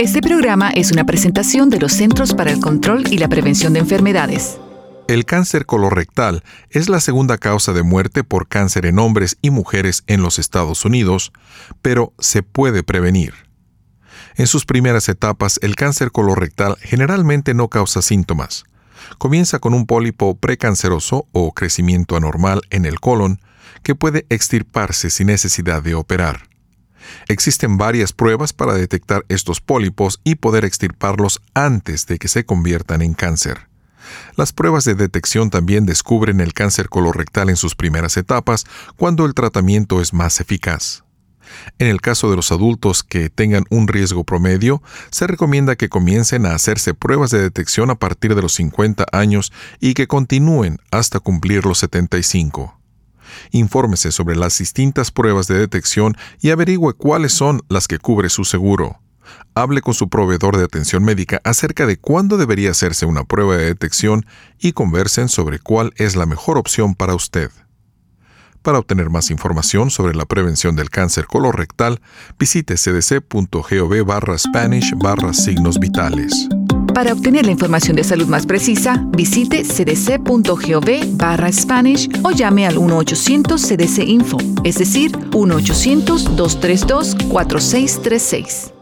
Este programa es una presentación de los Centros para el Control y la Prevención de Enfermedades. El cáncer colorectal es la segunda causa de muerte por cáncer en hombres y mujeres en los Estados Unidos, pero se puede prevenir. En sus primeras etapas, el cáncer colorectal generalmente no causa síntomas. Comienza con un pólipo precanceroso o crecimiento anormal en el colon que puede extirparse sin necesidad de operar. Existen varias pruebas para detectar estos pólipos y poder extirparlos antes de que se conviertan en cáncer. Las pruebas de detección también descubren el cáncer colorectal en sus primeras etapas cuando el tratamiento es más eficaz. En el caso de los adultos que tengan un riesgo promedio, se recomienda que comiencen a hacerse pruebas de detección a partir de los 50 años y que continúen hasta cumplir los 75. Infórmese sobre las distintas pruebas de detección y averigüe cuáles son las que cubre su seguro. Hable con su proveedor de atención médica acerca de cuándo debería hacerse una prueba de detección y conversen sobre cuál es la mejor opción para usted. Para obtener más información sobre la prevención del cáncer colorectal, visite cdc.gov barra Spanish barra signos vitales. Para obtener la información de salud más precisa, visite cdc.gov barra Spanish o llame al 1-800-CDC Info, es decir, 1-800-232-4636.